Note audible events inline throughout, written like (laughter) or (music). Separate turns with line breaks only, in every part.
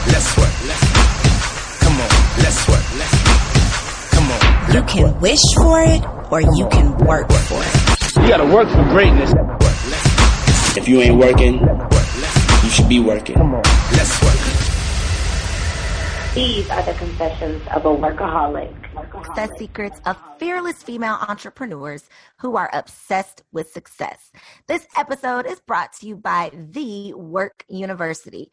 Come on, let's work. Come on, let's work. Come on.
You can wish for it or you can work for it.
You gotta work for greatness.
If you ain't working, you should be working.
Let's work.
These are the confessions of a workaholic.
Success secrets of fearless female entrepreneurs who are obsessed with success. This episode is brought to you by The Work University.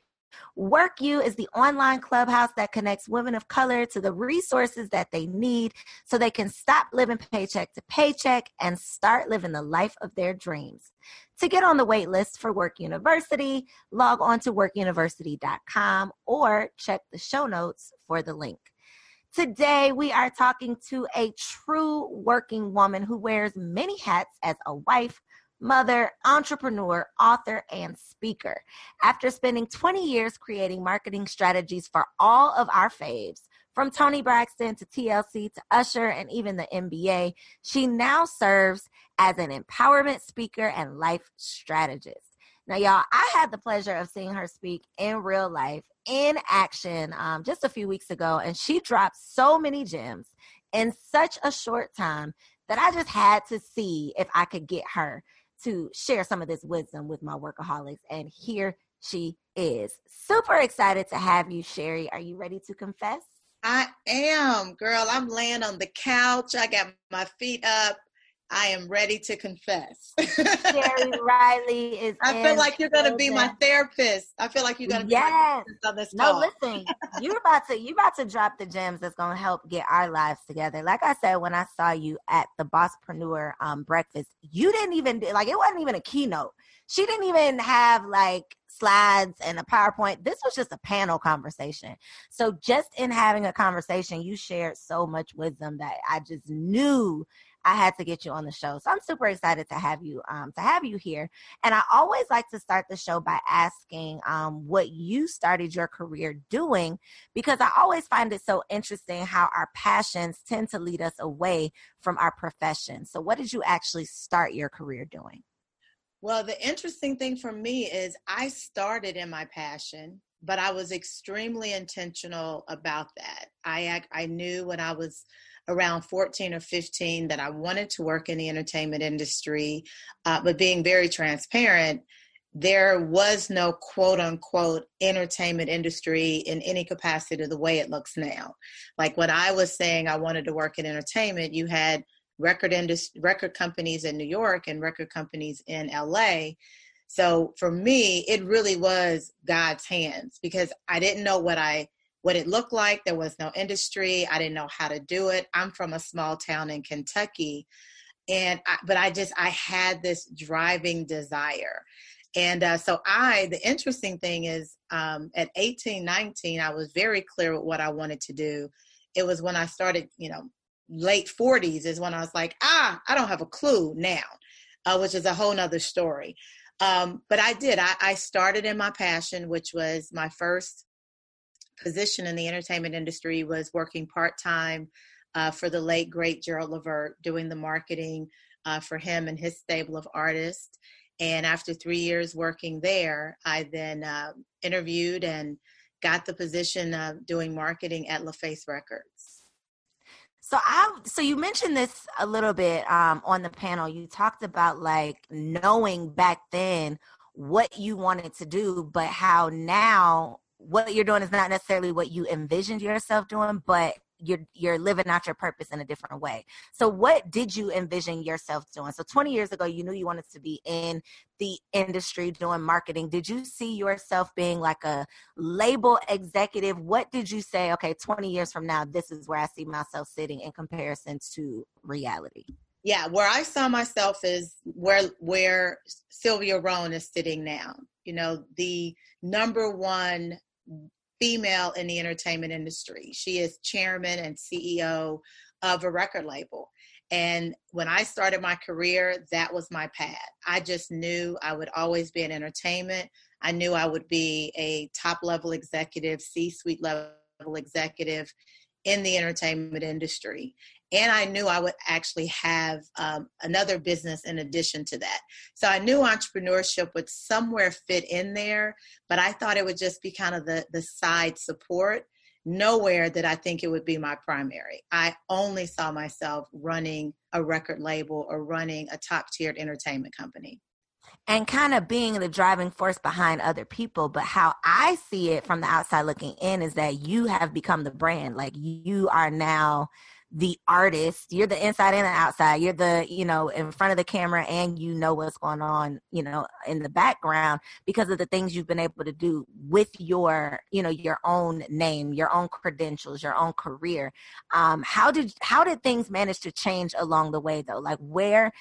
Work You is the online clubhouse that connects women of color to the resources that they need so they can stop living paycheck to paycheck and start living the life of their dreams. To get on the wait list for Work University, log on to workuniversity.com or check the show notes for the link. Today, we are talking to a true working woman who wears many hats as a wife, mother, entrepreneur, author, and speaker. After spending 20 years creating marketing strategies for all of our faves, from Toni Braxton to TLC to Usher and even the NBA, she now serves as an empowerment speaker and life strategist. Now, y'all, I had the pleasure of seeing her speak in real life, in action, um, just a few weeks ago, and she dropped so many gems in such a short time that I just had to see if I could get her to share some of this wisdom with my workaholics. And here she is. Super excited to have you, Sherry. Are you ready to confess?
I am, girl. I'm laying on the couch. I got my feet up. I am ready to confess.
Sherry (laughs) Riley is.
I feel like you're going to be my therapist. I feel like you're going to
yes.
be my therapist on this
No, listen, (laughs) you're about to you're about to drop the gems that's gonna help get our lives together. Like I said, when I saw you at the Bosspreneur um, breakfast, you didn't even like it wasn't even a keynote. She didn't even have like slides and a PowerPoint. This was just a panel conversation. So just in having a conversation, you shared so much wisdom that I just knew I had to get you on the show. So I'm super excited to have you um, to have you here. And I always like to start the show by asking um, what you started your career doing, because I always find it so interesting how our passions tend to lead us away from our profession. So what did you actually start your career doing?
Well, the interesting thing for me is I started in my passion, but I was extremely intentional about that. I I knew when I was around 14 or 15 that I wanted to work in the entertainment industry, uh, but being very transparent, there was no quote unquote entertainment industry in any capacity the way it looks now. Like when I was saying I wanted to work in entertainment, you had record industry, record companies in New York and record companies in LA. So for me, it really was God's hands because I didn't know what I what it looked like. There was no industry. I didn't know how to do it. I'm from a small town in Kentucky, and I, but I just I had this driving desire. And uh, so I, the interesting thing is, um, at 18, 19, I was very clear with what I wanted to do. It was when I started, you know, late 40s is when I was like, ah, I don't have a clue now, uh, which is a whole nother story. Um, but I did. I, I started in my passion, which was my first position in the entertainment industry was working part time uh, for the late great Gerald Levert, doing the marketing uh, for him and his stable of artists. And after three years working there, I then uh, interviewed and got the position of doing marketing at LaFace Records.
So I so you mentioned this a little bit um, on the panel. You talked about like knowing back then what you wanted to do, but how now what you're doing is not necessarily what you envisioned yourself doing, but you're you're living out your purpose in a different way. So what did you envision yourself doing? So 20 years ago you knew you wanted to be in the industry doing marketing. Did you see yourself being like a label executive? What did you say, okay, 20 years from now this is where I see myself sitting in comparison to reality?
Yeah, where I saw myself is where where Sylvia Rhone is sitting now. You know, the number one female in the entertainment industry. She is chairman and CEO of a record label. And when I started my career, that was my path. I just knew I would always be in entertainment. I knew I would be a top level executive, C suite level executive in the entertainment industry and I knew I would actually have um, another business in addition to that. So I knew entrepreneurship would somewhere fit in there, but I thought it would just be kind of the the side support. Nowhere that I think it would be my primary. I only saw myself running a record label or running a top tiered entertainment company.
And kind of being the driving force behind other people. But how I see it from the outside looking in is that you have become the brand. Like you are now the artist. You're the inside and the outside. You're the you know in front of the camera and you know what's going on you know in the background because of the things you've been able to do with your you know your own name your own credentials your own career. Um how did how did things manage to change along the way though? Like where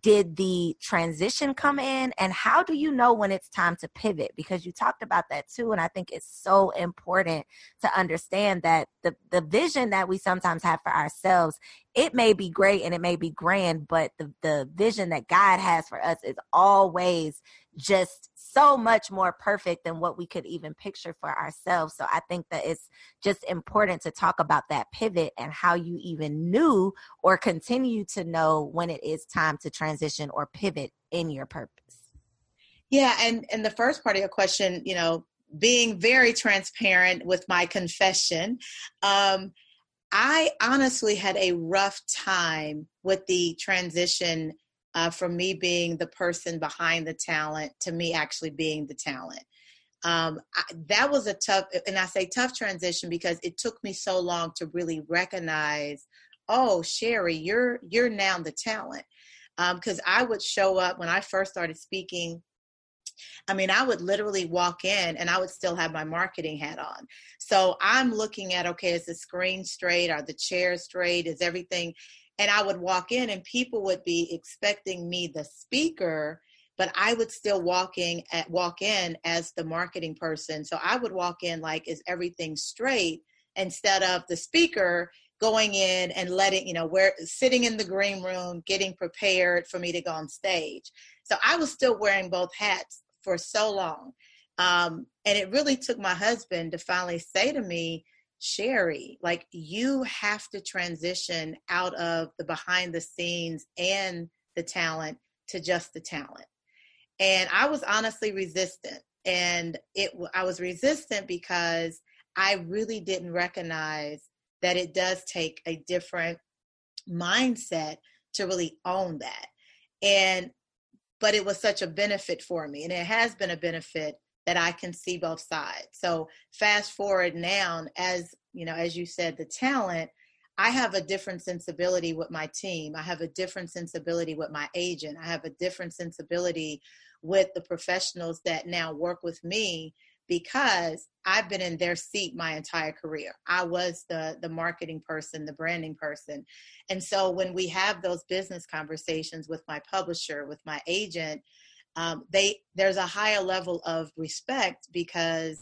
did the transition come in? And how do you know when it's time to pivot? Because you talked about that too and i think it's so important to understand that the the vision that we sometimes have for ourselves it may be great and it may be grand but the the vision that god has for us is always just so much more perfect than what we could even picture for ourselves. So I think that it's just important to talk about that pivot and how you even knew or continue to know when it is time to transition or pivot in your purpose.
Yeah, and and the first part of your question, you know, being very transparent with my confession, um, I honestly had a rough time with the transition uh, from me being the person behind the talent to me actually being the talent. Um, I, that was a tough, and I say tough transition because it took me so long to really recognize, oh, Sherry, you're you're now the talent. Because um, I would show up when I first started speaking I mean, I would literally walk in and I would still have my marketing hat on. So I'm looking at, okay, is the screen straight? Are the chairs straight? Is everything? And I would walk in and people would be expecting me the speaker but I would still walk in at walk in as the marketing person. So I would walk in like is everything straight? instead of the speaker going in and letting you know where sitting in the green room getting prepared for me to go on stage. So I was still wearing both hats for so long. Um, and it really took my husband to finally say to me Sherry, like you have to transition out of the behind the scenes and the talent to just the talent. And I was honestly resistant. And it I was resistant because I really didn't recognize that it does take a different mindset to really own that. And but it was such a benefit for me and it has been a benefit that I can see both sides. So fast forward now, as you know, as you said, the talent, I have a different sensibility with my team. I have a different sensibility with my agent. I have a different sensibility with the professionals that now work with me because I've been in their seat my entire career. I was the the marketing person, the branding person. And so when we have those business conversations with my publisher, with my agent, um, they there's a higher level of respect because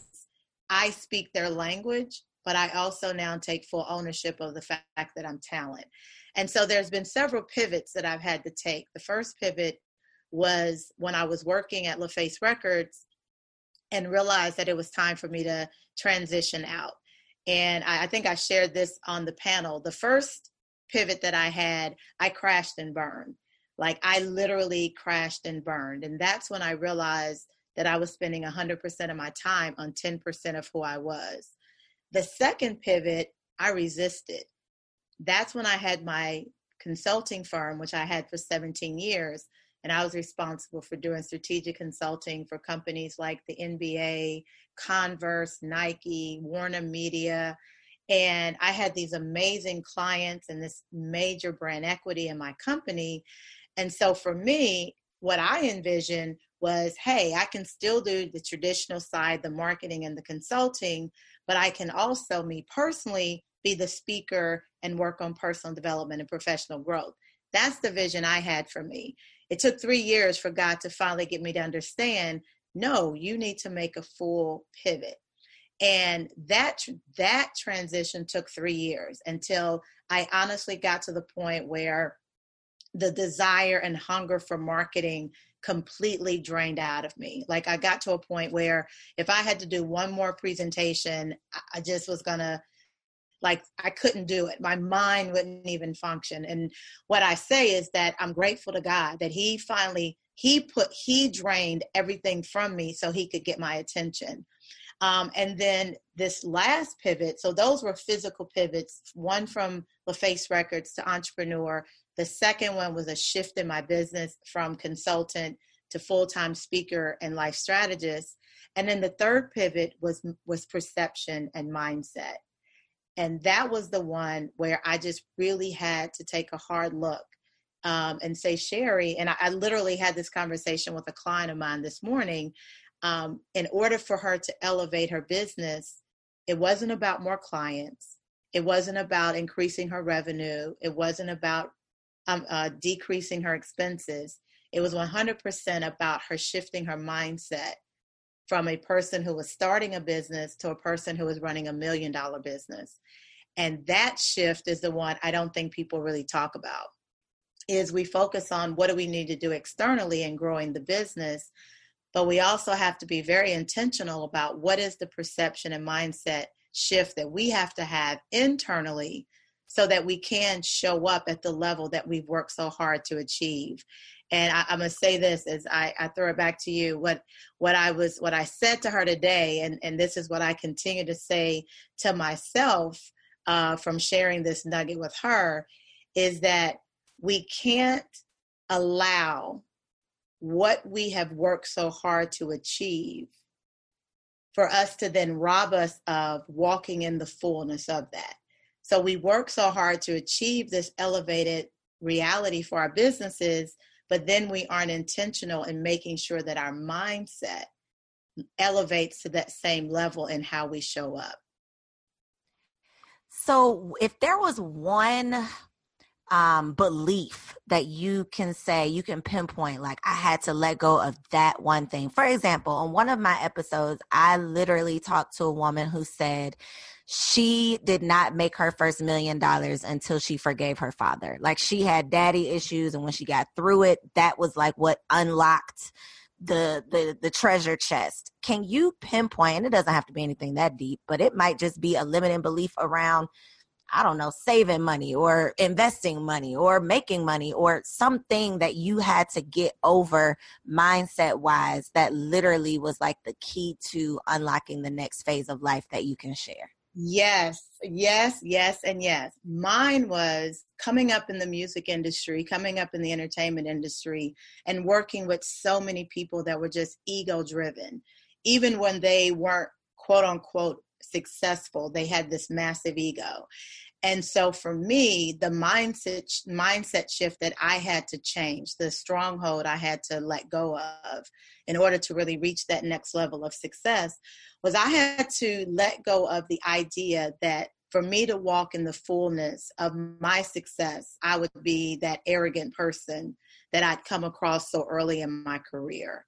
I speak their language, but I also now take full ownership of the fact that I'm talent. And so there's been several pivots that I've had to take. The first pivot was when I was working at LaFace Records and realized that it was time for me to transition out. And I, I think I shared this on the panel. The first pivot that I had, I crashed and burned. Like I literally crashed and burned. And that's when I realized that I was spending 100% of my time on 10% of who I was. The second pivot, I resisted. That's when I had my consulting firm, which I had for 17 years. And I was responsible for doing strategic consulting for companies like the NBA, Converse, Nike, Warner Media. And I had these amazing clients and this major brand equity in my company. And so for me, what I envisioned was hey, I can still do the traditional side, the marketing and the consulting, but I can also, me personally, be the speaker and work on personal development and professional growth. That's the vision I had for me. It took three years for God to finally get me to understand no, you need to make a full pivot. And that that transition took three years until I honestly got to the point where the desire and hunger for marketing completely drained out of me. Like I got to a point where if I had to do one more presentation, I just was gonna like I couldn't do it. My mind wouldn't even function. And what I say is that I'm grateful to God that He finally He put He drained everything from me so He could get my attention. Um, and then this last pivot, so those were physical pivots, one from LaFace Records to entrepreneur. The second one was a shift in my business from consultant to full-time speaker and life strategist. And then the third pivot was was perception and mindset. And that was the one where I just really had to take a hard look um, and say, Sherry, and I, I, literally had this conversation with a client of mine this morning. Um, in order for her to elevate her business, it wasn't about more clients. It wasn't about increasing her revenue. It wasn't about um, uh, decreasing her expenses. It was 100% about her shifting her mindset from a person who was starting a business to a person who was running a million dollar business. And that shift is the one I don't think people really talk about. Is we focus on what do we need to do externally in growing the business, but we also have to be very intentional about what is the perception and mindset shift that we have to have internally so that we can show up at the level that we've worked so hard to achieve and I, am gonna say this as I, I throw it back to you. What what I was what I said to her today, and and this is what I continue to say to myself uh, from sharing this nugget with her, is that we can't allow what we have worked so hard to achieve for us to then rob us of walking in the fullness of that. So we work so hard to achieve this elevated reality for our businesses but then we aren't intentional in making sure that our mindset elevates to that same level in how we show up.
So, if there was one um, belief that you can say, you can pinpoint, like, I had to let go of that one thing. For example, on one of my episodes, I literally talked to a woman who said, she did not make her first million dollars until she forgave her father. Like she had daddy issues and when she got through it, that was like what unlocked the the the treasure chest. Can you pinpoint and it doesn't have to be anything that deep, but it might just be a limiting belief around I don't know, saving money or investing money or making money or something that you had to get over mindset wise that literally was like the key to unlocking the next phase of life that you can share.
Yes, yes, yes, and yes. Mine was coming up in the music industry, coming up in the entertainment industry, and working with so many people that were just ego driven. Even when they weren't quote unquote successful, they had this massive ego. And so for me, the mindset mindset shift that I had to change, the stronghold I had to let go of in order to really reach that next level of success was I had to let go of the idea that for me to walk in the fullness of my success, I would be that arrogant person that I'd come across so early in my career.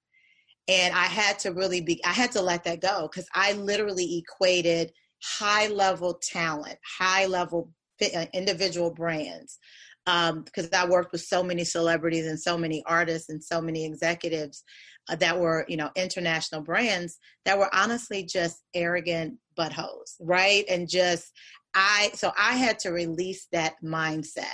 And I had to really be, I had to let that go because I literally equated high level talent, high level uh, individual brands. Because um, I worked with so many celebrities and so many artists and so many executives that were, you know, international brands that were honestly just arrogant buttholes, right? And just I, so I had to release that mindset.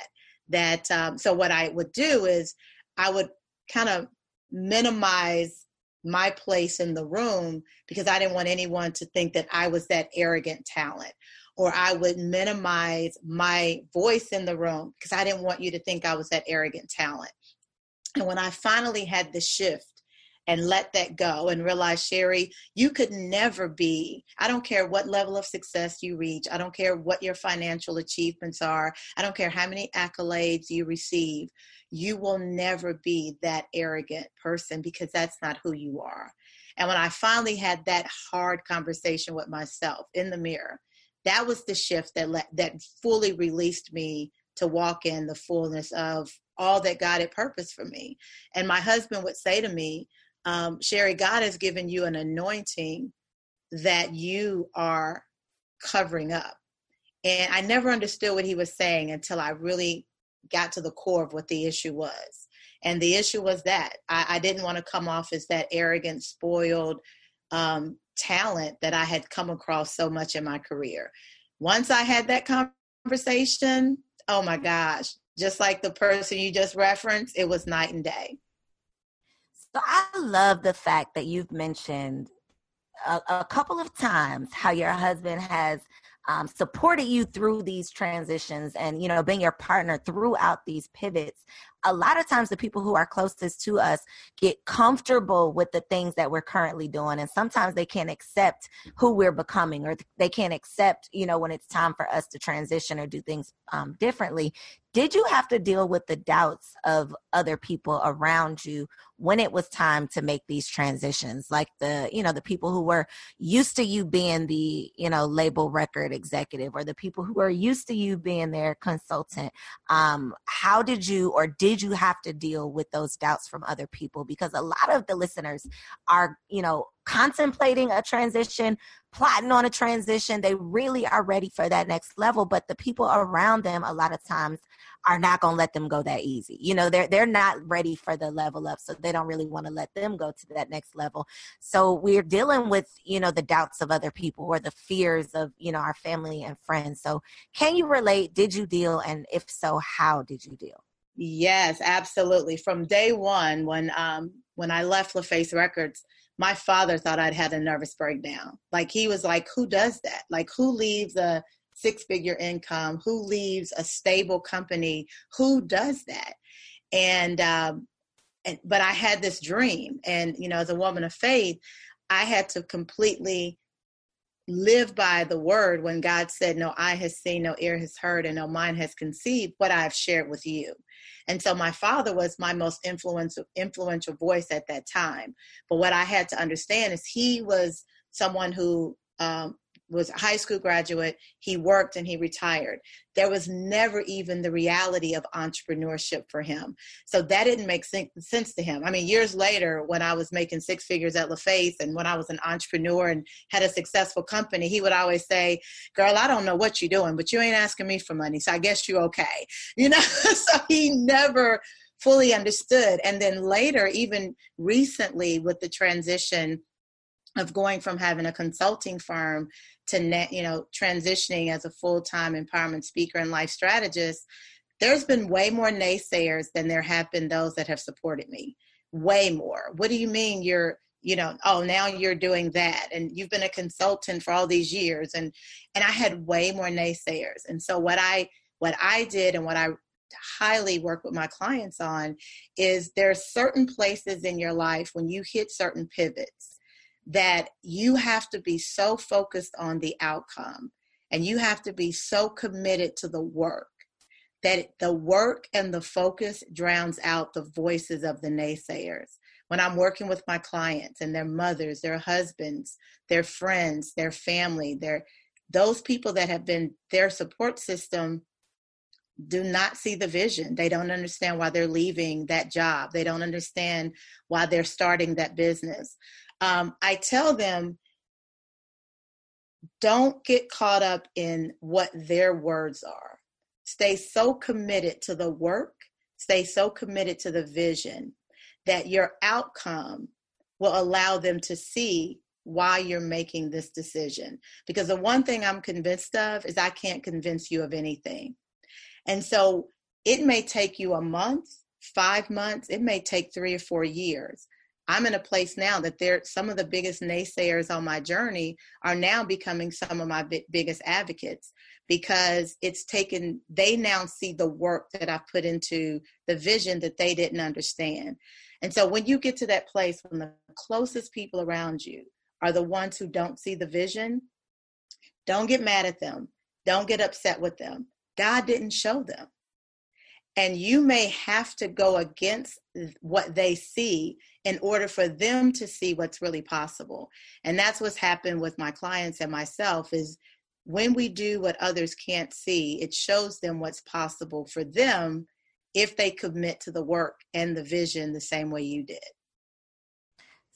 That um, so what I would do is I would kind of minimize my place in the room because I didn't want anyone to think that I was that arrogant talent. Or I would minimize my voice in the room because I didn't want you to think I was that arrogant talent. And when I finally had the shift and let that go and realize, Sherry, you could never be, I don't care what level of success you reach, I don't care what your financial achievements are, I don't care how many accolades you receive you will never be that arrogant person because that's not who you are. And when I finally had that hard conversation with myself in the mirror, that was the shift that let, that fully released me to walk in the fullness of all that God had purposed for me. And my husband would say to me, um, Sherry, God has given you an anointing that you are covering up. And I never understood what he was saying until I really got to the core of what the issue was. And the issue was that I, I didn't want to come off as that arrogant, spoiled um, talent that I had come across so much in my career. Once I had that conversation, oh my gosh, just like the person you just referenced, it was night and day.
So I love the fact that you've mentioned a, a couple of times how your husband has um, supported you through these transitions and you know being your partner throughout these pivots a lot of times the people who are closest to us get comfortable with the things that we're currently doing and sometimes they can't accept who we're becoming or they can't accept you know when it's time for us to transition or do things um, differently. Did you have to deal with the doubts of other people around you when it was time to make these transitions? Like the you know the people who were used to you being the you know label record executive or the people who are used to you being their consultant. Um how did you or did you have to deal with those doubts from other people because a lot of the listeners are you know contemplating a transition, plotting on a transition. They really are ready for that next level, but the people around them a lot of times are not going to let them go that easy. You know, they're they're not ready for the level up, so they don't really want to let them go to that next level. So we're dealing with, you know, the doubts of other people or the fears of, you know, our family and friends. So can you relate? Did you deal and if so, how did you deal?
Yes, absolutely. From day 1 when um when I left LaFace Records, my father thought I'd had a nervous breakdown. Like he was like, who does that? Like who leaves a six figure income? Who leaves a stable company? Who does that? And, um, and, but I had this dream. And, you know, as a woman of faith, I had to completely live by the word when God said, No eye has seen, no ear has heard, and no mind has conceived what I have shared with you. And so my father was my most influential influential voice at that time. But what I had to understand is he was someone who um, was a high school graduate. He worked and he retired. There was never even the reality of entrepreneurship for him. So that didn't make sense to him. I mean, years later, when I was making six figures at LaFace and when I was an entrepreneur and had a successful company, he would always say, Girl, I don't know what you're doing, but you ain't asking me for money. So I guess you're okay. (laughs) You know, (laughs) so he never fully understood. And then later, even recently with the transition of going from having a consulting firm to net, you know transitioning as a full-time empowerment speaker and life strategist there's been way more naysayers than there have been those that have supported me. Way more. What do you mean you're you know oh now you're doing that and you've been a consultant for all these years and and i had way more naysayers. And so what i what i did and what i highly work with my clients on is there are certain places in your life when you hit certain pivots that you have to be so focused on the outcome And you have to be so committed to the work that the work and the focus drowns out the voices of the naysayers. When I'm working with my clients and their mothers, their husbands, their friends, their family, their those people that have been their support system do not see the vision. They don't understand why they're leaving that job. They don't understand why they're starting that business. Um, I tell them, don't get caught up in what their words are. Stay so committed to the work, stay so committed to the vision that your outcome will allow them to see why you're making this decision. Because the one thing I'm convinced of is I can't convince you of anything. And so it may take you a month, five months, it may take three or four years. I'm in a place now that there some of the biggest naysayers on my journey are now becoming some of my biggest advocates because it's taken they now see the work that I've put into the vision that they didn't understand. And so when you get to that place when the closest people around you are the ones who don't see the vision, don't get mad at them. Don't get upset with them. God didn't show them. And you may have to go against what they see in order for them to see what's really possible. And that's what's happened with my clients and myself is when we do what others can't see, it shows them what's possible for them if they commit to the work and the vision the same way you did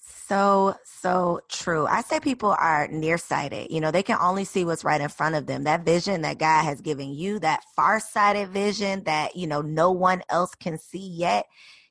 so, so true. I say people are nearsighted. You know, they can only see what's right in front of them. That vision that God has given you, that far-sighted vision that, you know, no one else can see yet.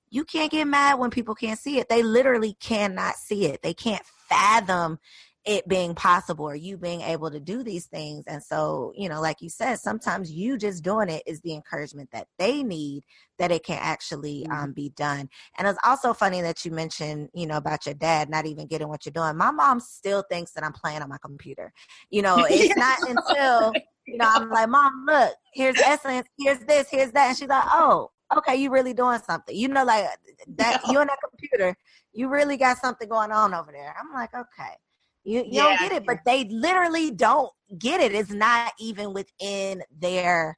You can't get mad when people can't see it. They literally cannot see it. They can't fathom it being possible or you being able to do these things. And so, you know, like you said, sometimes you just doing it is the encouragement that they need that it can actually mm-hmm. um, be done. And it's also funny that you mentioned, you know, about your dad not even getting what you're doing. My mom still thinks that I'm playing on my computer. You (laughs) know, it's not until, you know, I'm like, Mom, look, here's Essence, here's this, here's that. And she's like, oh, okay, you really doing something. You know, like (laughs) that, you on that computer, you really got something going on over there. I'm like, okay. You, you yeah. don't get it, but they literally don't get it. It's not even within their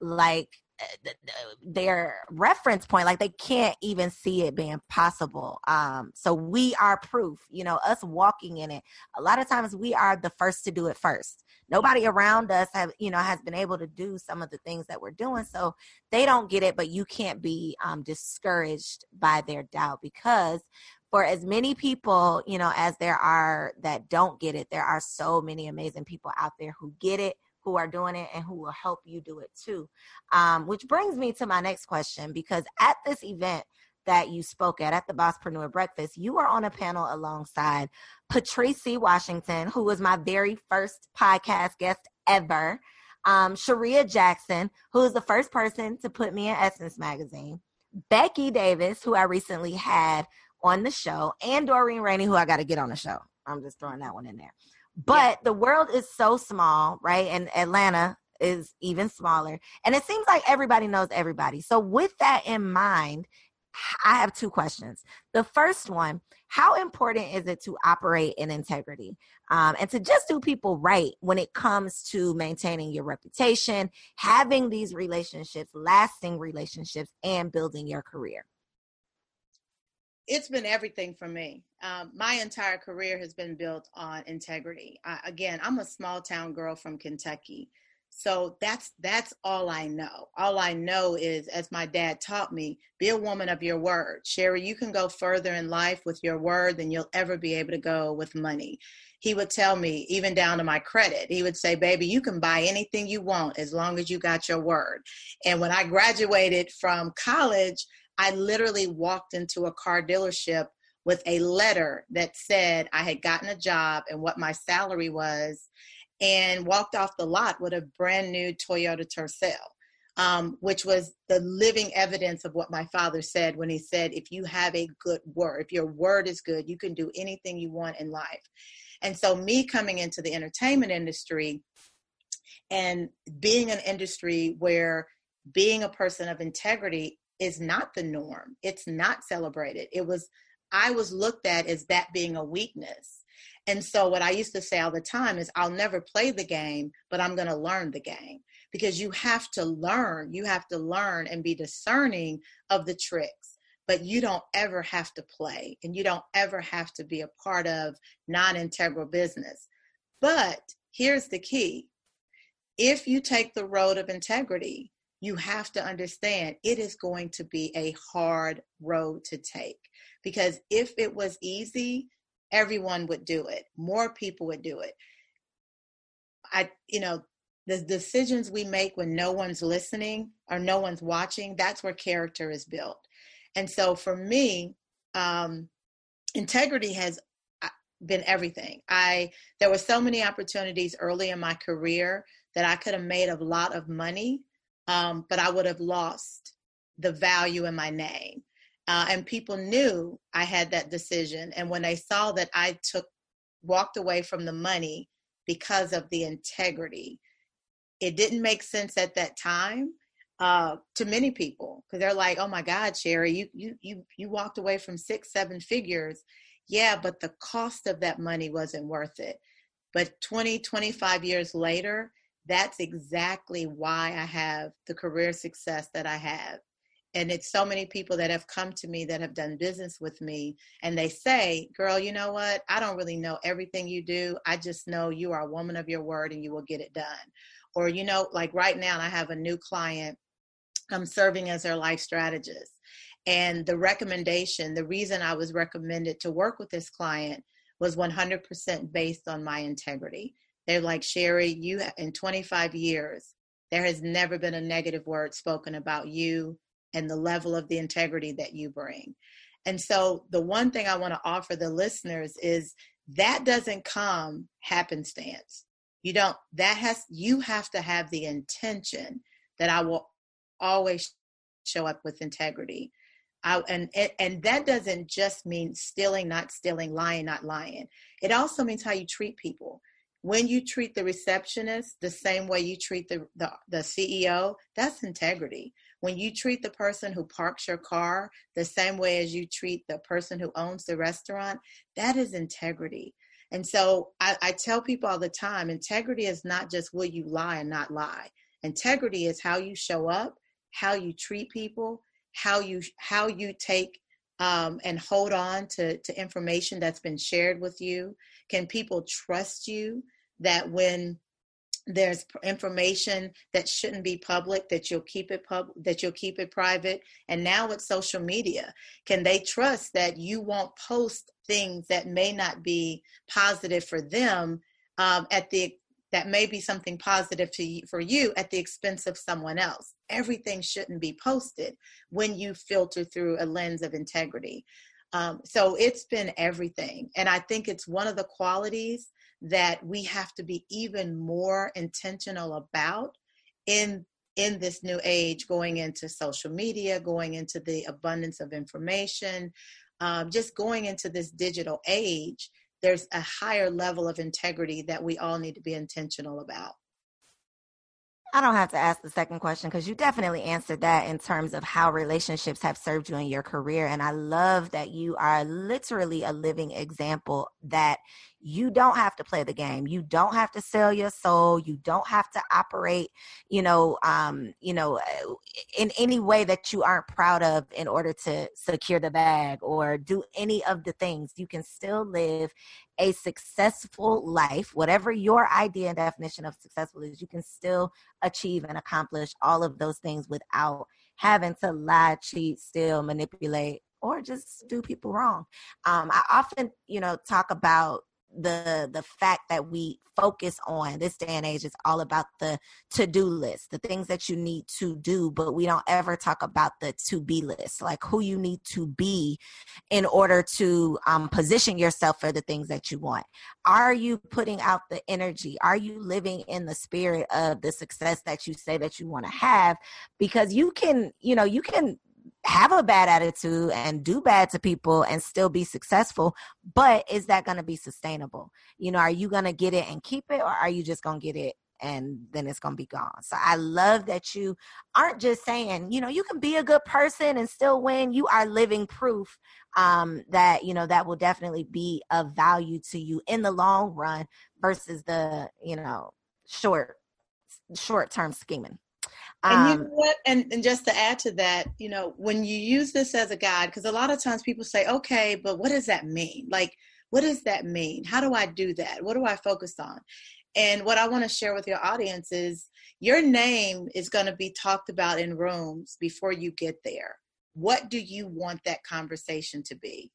like uh, their reference point like they can't even see it being possible um so we are proof you know us walking in it a lot of times we are the first to do it first nobody around us have you know has been able to do some of the things that we're doing so they don't get it but you can't be um discouraged by their doubt because for as many people, you know, as there are that don't get it, there are so many amazing people out there who get it, who are doing it, and who will help you do it too. Um, which brings me to my next question because at this event, that you spoke at at the Bosspreneur Breakfast, you were on a panel alongside Patrice. Washington, who was my very first podcast guest ever. Um, Sharia Jackson, who is the first person to put me in Essence magazine. Becky Davis, who I recently had on the show, and Doreen Rainey, who I got to get on the show. I'm just throwing that one in there. But yeah. the world is so small, right? And Atlanta is even smaller. And it seems like everybody knows everybody. So, with that in mind, I have two questions. The first one How important is it to operate in integrity um, and to just do people right when it comes to maintaining your reputation, having these relationships, lasting relationships, and building your career?
It's been everything for me. Um, my entire career has been built on integrity. Again, I'm a small town girl from Kentucky, so that's that's all I know. All I know is, as my dad taught me, be a woman of your word. Sherry, you can go further in life with your word than you'll ever be able to go with money. He would tell me, even down to my credit, he would say, "Baby, you can buy anything you want as long as you got your word." And when I graduated from college I literally walked into a car dealership with a letter that said I had gotten a job and what my salary was, and walked off the lot with a brand new Toyota Tercel, um, which was the living evidence of what my father said when he said, If you have a good word, if your word is good, you can do anything you want in life. And so, me coming into the entertainment industry and being an industry where being a person of integrity is not the norm. It's not celebrated. It was, I was looked at as that being a weakness. And so, what I used to say all the time is, I'll never play the game, but I'm going to learn the game because you have to learn. You have to learn and be discerning of the tricks, but you don't ever have to play and you don't ever have to be a part of non integral business. But here's the key if you take the road of integrity, you have to understand it is going to be a hard road to take. Because if it was easy everyone would do it. More people would do it. I you know the decisions we make when no one's listening or no one's watching that's where character is built. And so for me um, integrity has uh, been everything. I there were so many opportunities early in my career that i could have made a lot of money um, but I would have lost the value in my name. Uh, and people knew I had that decision. And when they saw that I took, walked away from the money because of the integrity, it didn't make sense at that time uh, to many people because they're like, "Oh my God, Sherry, you you you you walked away from six, seven figures." Yeah, but the cost of that money wasn't worth it. But 20, 25 years later, that's exactly why I have the career success that I have. And it's so many people that have come to me that have done business with me, and they say, Girl, you know what? I don't really know everything you do. I just know you are a woman of your word and you will get it done. Or, you know, like right now, I have a new client, I'm serving as their life strategist. And the recommendation, the reason I was recommended to work with this client was 100% based on my integrity they're like, Sherry, you in 25 years, there has never been a negative word spoken about you and the level of the integrity that you bring. And so, the one thing I want to offer the listeners is that doesn't come happenstance. You don't, that has, you have to have the intention that I will always show up with integrity. I, and and that doesn't just mean stealing, not stealing, lying, not lying. It also means how you treat people when you treat the receptionist the same way you treat the, the, the CEO, that's integrity. When you treat the person who parks your car the same way as you treat the person who owns the restaurant, that is integrity. And so I, I tell people all the time integrity is not just will you lie and not lie. Integrity is how you show up, how you treat people, how you how you take um, and hold on to, to information that's been shared with you? Can people trust you that when there's information that shouldn't be public that you'll keep it pub that you'll keep it private and now with social media can they trust that you won't post things that may not be positive for them um, at the that may be something positive to for you at the expense of someone else. Everything shouldn't be posted when you filter through a lens of integrity. Um, so it's been everything. And I think it's one of the qualities that we have to be even more intentional about in in this new age going into social media going into the abundance of information um, just going into this digital age there's a higher level of integrity that we all need to be intentional about.
I don't have to ask the second question because you definitely answered that in terms of how relationships have served you in your career. And I love that you are literally a living example that you don't have to play the game. You don't have to sell your soul. You don't have to operate you know um you know uh, in any way that you aren't proud of in order to secure the bag or do any of the things. You can still live a successful life. Whatever your idea and definition of successful is you can still achieve and accomplish all of those things without having to lie cheat steal manipulate or just do people wrong. Um, I often, you know, talk about the the fact that we focus on this day and age is all about the to-do list the things that you need to do but we don't ever talk about the to-be list like who you need to be in order to um, position yourself for the things that you want. Are you putting out the energy? Are you living in the spirit of the success that you say that you want to have? Because you can you know you can have a bad attitude and do bad to people and still be successful but is that going to be sustainable you know are you going to get it and keep it or are you just going to get it and then it's going to be gone. So I love that you aren't just saying, you know, you can be a good person and still win. You are living proof um, that, you know, that will definitely be of value to you in the long run versus the, you know, short short term scheming.
Um, and you um, know what? And, and just to add to that, you know, when you use this as a guide, because a lot of times people say, okay, but what does that mean? Like, what does that mean? How do I do that? What do I focus on? And what I want to share with your audience is your name is going to be talked about in rooms before you get there. What do you want that conversation to be?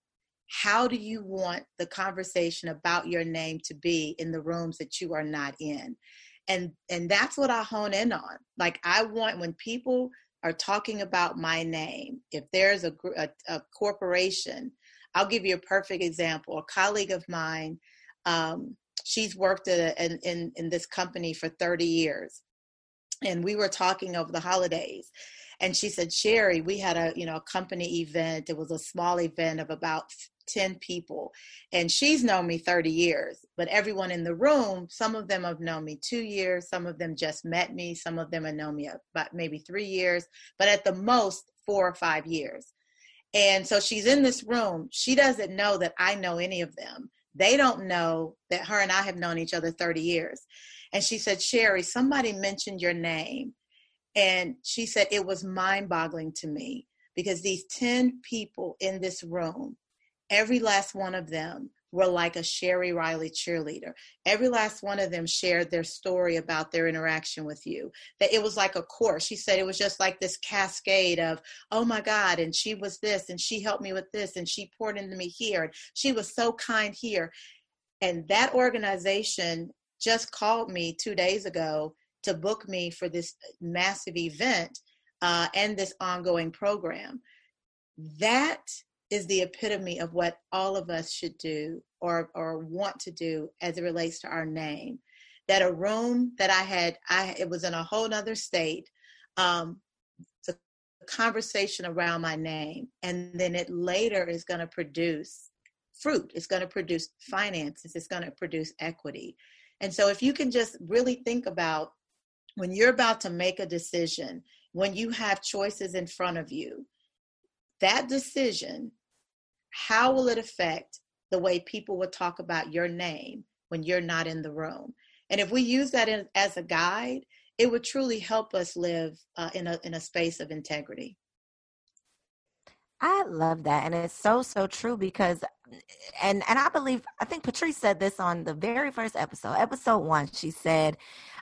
How do you want the conversation about your name to be in the rooms that you are not in? And and that's what i hone in on. Like i want when people are talking about my name if there's a, a, a corporation i'll give you a perfect example. A colleague of mine um, she's worked at in, in, in this company for 30 years and we were talking over the holidays and she said Sheri we had a you know a company event. It was a small event of about 10 people. And she's known me 30 years but everyone in the room some of them have known me two years some of them just met me some of them have known me about maybe three years but at the most four or five years. And so she's in this room. She doesn't know that i know any of them. They don't know that her and i have known each other 30 years. And she said Sheri somebody mentioned your name. And she said it was mind boggling to me because these 10 people in this room every last one of them were like a Sheri Riley cheerleader. Every last one of them shared their story about their interaction with you. That it was like a course. She said it was just like this cascade of, oh my God, and she was this, and she helped me with this, and she poured into me here, and she was so kind here. And that organization just called me two days ago to book me for this massive event uh, and this ongoing program. That is the epitome of what all of us should do or or want to do as it relates to our name. That a room that i had i it was in a whole nother state um the conversation around my name and then it later is going to produce fruit it's going to produce finances it's going to produce equity. And so if you can just really think about when you're about to make a decision when you have choices in front of you that decision how will it affect the way people will talk about your name when you're not in the room? And if we use that in, as a guide, it would truly help us live uh, in a in a space of integrity.
I love that, and it's so so true because, and and I believe I think Patrice said this on the very first episode, episode one. She said,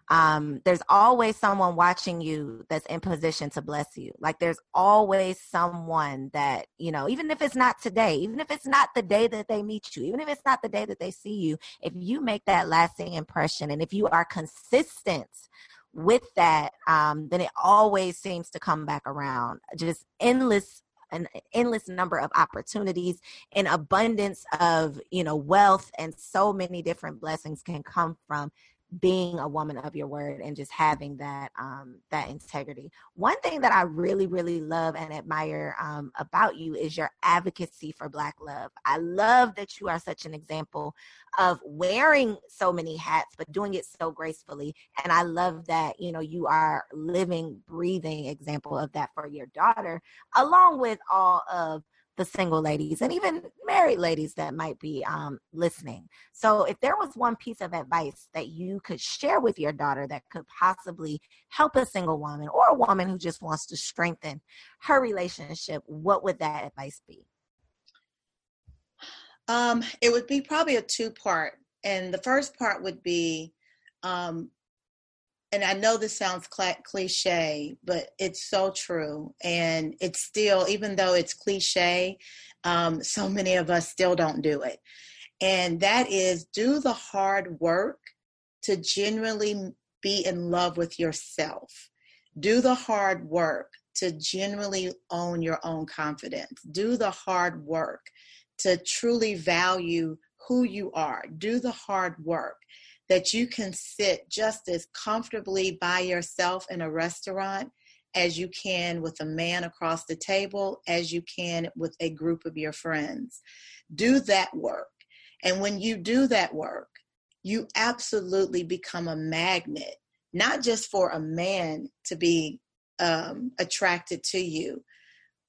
um, there's always someone watching you that's in position to bless you. Like there's always someone that, you know, even if it's not today, even if it's not the day that they meet you, even if it's not the day that they see you, if you make that lasting impression and if you are consistent with that, um, then it always seems to come back around. Just endless an endless number of opportunities and abundance of you know wealth and so many different blessings can come from being a woman of your word and just having that um, that integrity. One thing that I really really love and admire um, about you is your advocacy for Black love. I love that you are such an example of wearing so many hats but doing it so gracefully. And I love that you know you are living, breathing example of that for your daughter, along with all of the single ladies and even married ladies that might be um, listening. So, if there was one piece of advice that you could share with your daughter that could possibly help a single woman or a woman who just wants to strengthen her relationship, what would that advice be?
Um, it would be probably a two part. And the first part would be um, and I know this sounds cliche, but it's so true. And it's still, even though it's cliche, um, so many of us still don't do it. And that is do the hard work to genuinely be in love with yourself. Do the hard work to genuinely own your own confidence. Do the hard work to truly value who you are. Do the hard work that you can sit just as comfortably by yourself in a restaurant as you can with a man across the table, as you can with a group of your friends. Do that work. And when you do that work, you absolutely become a magnet not just for a man to be um, attracted to you,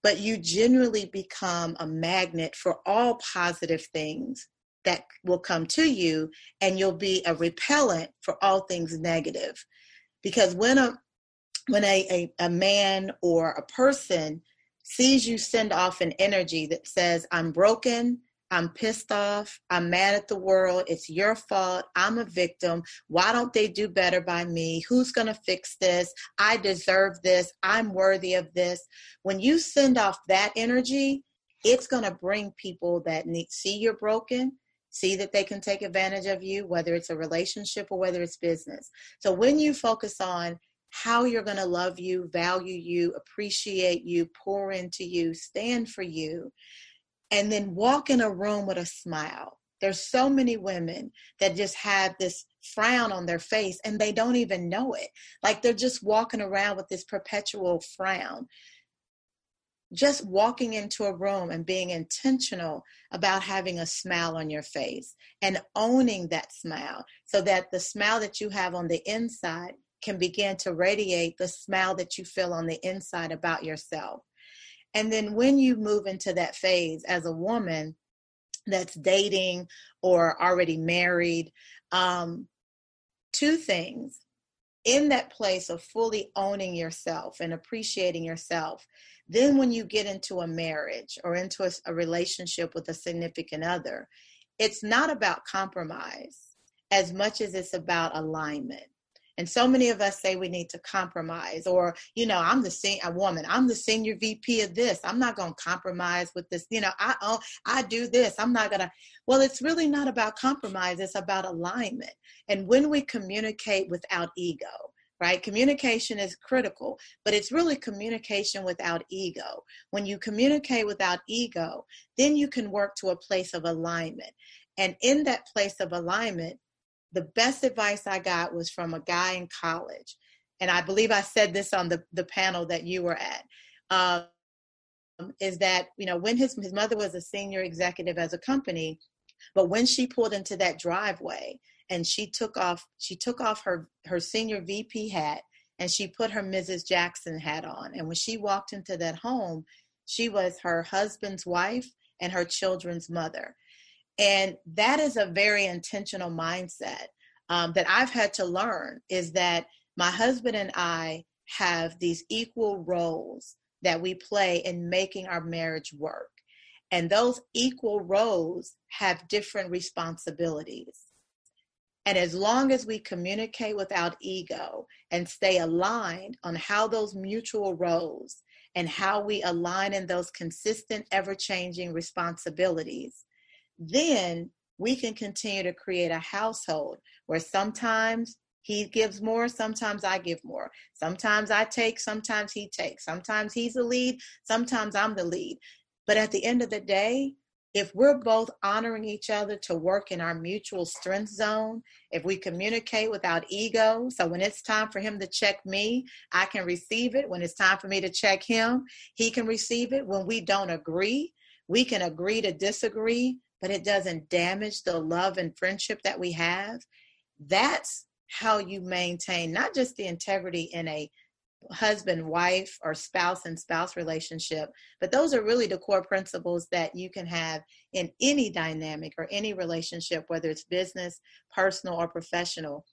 but you generally become a magnet for all positive things that will come to you, and you'll be a repellent for all things negative. Because when a when a, a, a man or a person sees you send off an energy that says, I'm broken, I'm pissed off. I'm mad at the world. It's your fault. I'm a victim. Why don't they do better by me? Who's going to fix this? I deserve this. I'm worthy of this. When you send off that energy, it's going to bring people that need see you're broken, see that they can take advantage of you, whether it's a relationship or whether it's business. So when you focus on how you're going to love you, value you, appreciate you, pour into you, stand for you, and then walk in a room with a smile. There's so many women that just have this frown on their face and they don't even know it. Like they're just walking around with this perpetual frown. Just walking into a room and being intentional about having a smile on your face and owning that smile so that the smile that you have on the inside can begin to radiate the smile that you feel on the inside about yourself. And then when you move into that phase as a woman that's dating or already married, um, two things in that place of fully owning yourself and appreciating yourself. Then, when you get into a marriage or into a, a relationship with a significant other, it's not about compromise as much as it's about alignment. And so many of us say we need to compromise, or, you know, I'm the senior woman, I'm the senior VP of this. I'm not going to compromise with this. You know, I, oh, I do this. I'm not going to. Well, it's really not about compromise, it's about alignment. And when we communicate without ego, right? Communication is critical, but it's really communication without ego. When you communicate without ego, then you can work to a place of alignment. And in that place of alignment, the best advice I got was from a guy in college. And I believe I said this on the, the panel that you were at. Um, is that, you know, when his, his mother was a senior executive as a company, but when she pulled into that driveway and she took off, she took off her, her senior VP hat and she put her Mrs. Jackson hat on. And when she walked into that home, she was her husband's wife and her children's mother. And that is a very intentional mindset um, that I've had to learn is that my husband and I have these equal roles that we play in making our marriage work. And those equal roles have different responsibilities. And as long as we communicate without ego and stay aligned on how those mutual roles and how we align in those consistent, ever changing responsibilities, then we can continue to create a household where sometimes he gives more, sometimes I give more. Sometimes I take, sometimes he takes. Sometimes he's the lead, sometimes I'm the lead. But at the end of the day, if we're both honoring each other to work in our mutual strength zone, if we communicate without ego, so when it's time for him to check me, I can receive it. When it's time for me to check him, he can receive it. When we don't agree, we can agree to disagree, but it doesn't damage the love and friendship that we have, that's how you maintain not just the integrity in a husband wife or spouse and spouse relationship but those are really the core principles that you can have in any dynamic or any relationship whether it's business personal or professional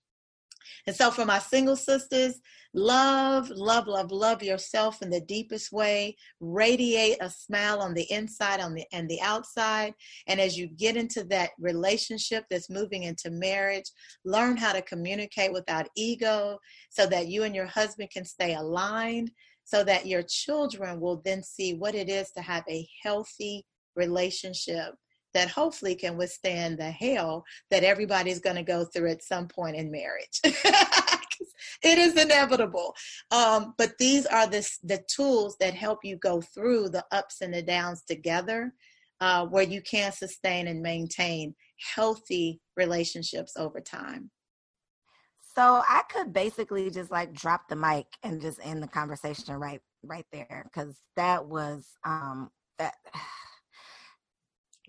and so, for my single sisters, love, love, love, love yourself in the deepest way. Radiate a smile on the inside on the, and the outside. And as you get into that relationship that's moving into marriage, learn how to communicate without ego so that you and your husband can stay aligned, so that your children will then see what it is to have a healthy relationship that hopefully can withstand the hell that everybody's going to go through at some point in marriage. (laughs) it is inevitable. Um, but these are the, the tools that help you go through the ups and the downs together, uh, where you can sustain and maintain healthy relationships over time.
So I could basically just like drop the mic and just end the conversation right right there because that was um that (sighs) (sighs)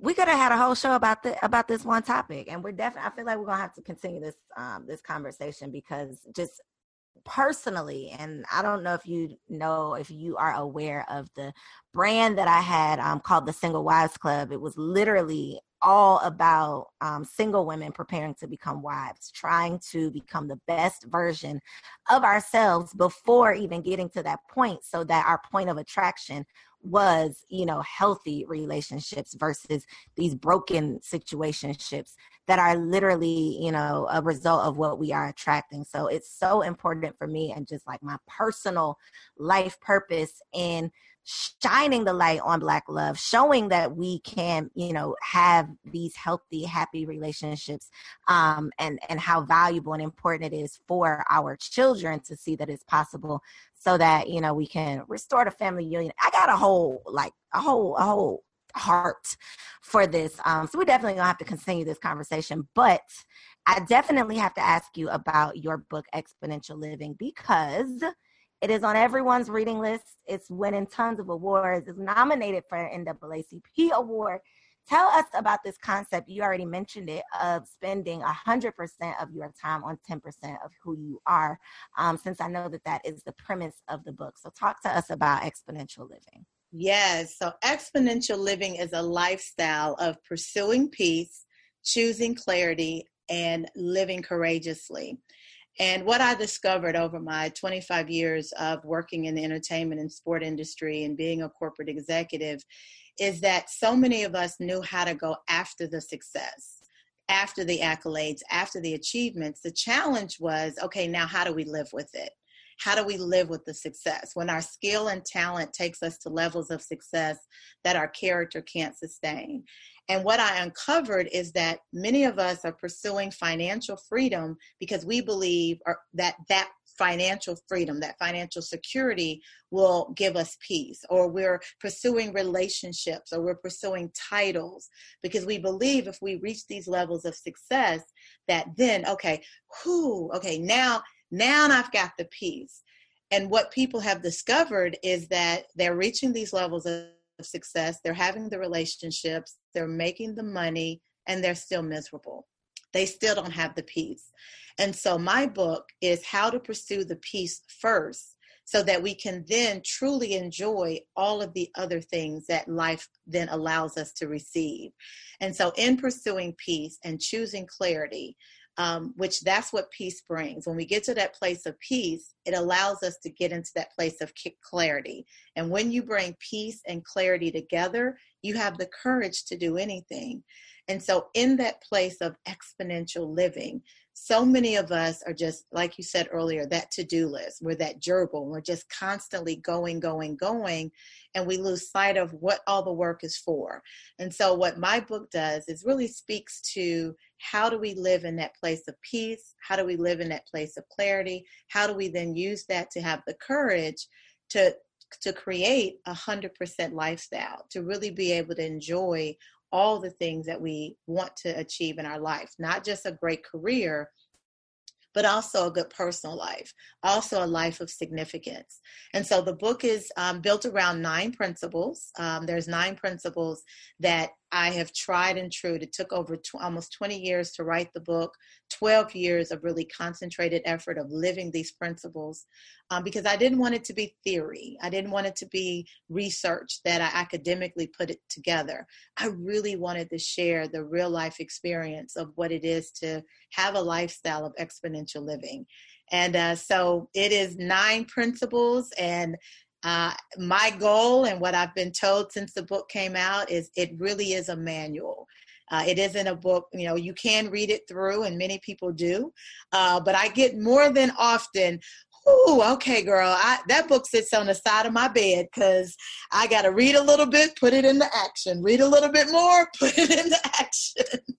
we could have had a whole show about the about this one topic and we're definitely i feel like we're gonna have to continue this um this conversation because just personally, and I don't know if you know if you are aware of the brand that I had um, called the Single Wives Club. It was literally all about um, single women preparing to become wives, trying to become the best version of ourselves before even getting to that point, so that our point of attraction was, you know, healthy relationships versus these broken situationships that are literally, you know, a result of what we are attracting. So it's so important for me and just like my personal life purpose in shining the light on black love showing that we can you know have these healthy happy relationships um and and how valuable and important it is for our children to see that it's possible so that you know we can restore the family union. I got a whole like a whole a whole heart for this um so we definitely gonna have to continue this conversation but i definitely have to ask you about your book exponential living because it is on everyone's reading list. It's winning tons of awards. It's nominated for an NAACP award. Tell us about this concept. You already mentioned it of spending 100% of your time on 10% of who you are, um, since I know that that is the premise of the book. So, talk to us about exponential living.
Yes. So, exponential living is a lifestyle of pursuing peace, choosing clarity, and living courageously. And what I discovered over my 25 years of working in the entertainment and sport industry and being a corporate executive is that so many of us knew how to go after the success, after the accolades, after the achievements. The challenge was okay, now how do we live with it? How do we live with the success when our skill and talent takes us to levels of success that our character can't sustain? And what I uncovered is that many of us are pursuing financial freedom because we believe that that financial freedom, that financial security will give us peace, or we're pursuing relationships, or we're pursuing titles because we believe if we reach these levels of success, that then, okay, who, okay, now, now I've got the peace. And what people have discovered is that they're reaching these levels of success, they're having the relationships, they're making the money, and they're still miserable. They still don't have the peace. And so, my book is how to pursue the peace first so that we can then truly enjoy all of the other things that life then allows us to receive. And so, in pursuing peace and choosing clarity, um, which that's what peace brings. When we get to that place of peace, it allows us to get into that place of clarity. And when you bring peace and clarity together, you have the courage to do anything. And so, in that place of exponential living, so many of us are just, like you said earlier, that to do list. We're that gerbil. We're just constantly going, going, going, and we lose sight of what all the work is for. And so, what my book does is really speaks to how do we live in that place of peace? How do we live in that place of clarity? How do we then use that to have the courage to to create a hundred percent lifestyle, to really be able to enjoy all the things that we want to achieve in our life, not just a great career, but also a good personal life, also a life of significance. And so the book is um, built around nine principles. Um, there's nine principles that I have tried and true. It took over tw- almost 20 years to write the book, 12 years of really concentrated effort of living these principles um, because I didn't want it to be theory. I didn't want it to be research that I academically put it together. I really wanted to share the real life experience of what it is to have a lifestyle of exponential living. And uh, so it is nine principles and uh, my goal and what I've been told since the book came out is it really is a manual. Uh, it isn't a book, you know, you can read it through, and many people do. Uh, but I get more than often, oh, okay, girl, I, that book sits on the side of my bed because I got to read a little bit, put it into action, read a little bit more, (laughs) put it into action.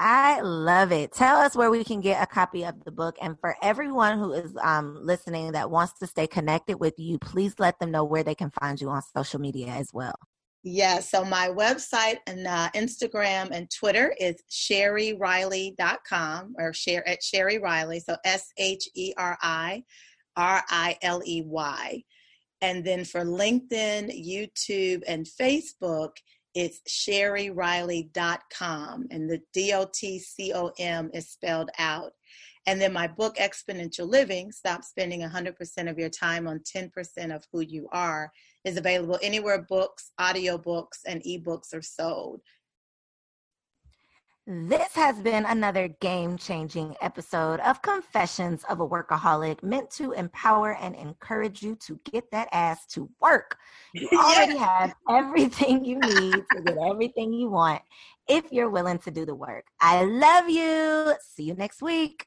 I love it. Tell us where we can get a copy of the book. And for everyone who is um, listening that wants to stay connected with you, please let them know where they can find you on social media as well.
Yeah, so my website and uh, Instagram and Twitter is sheririley.com or share at Sheri Riley. So S H E R I R I L E Y. And then for LinkedIn, YouTube, and Facebook, It's sheririley.com, and the D O T C O M is spelled out. And then my book, Exponential Living Stop Spending 100% of Your Time on 10% of Who You Are, is available anywhere books, audiobooks, and ebooks are sold.
This has been another game changing episode of Confessions of a Workaholic, meant to empower and encourage you to get that ass to work. You (laughs) already have everything you need to get everything you want if you're willing to do the work. I love you. See you next week.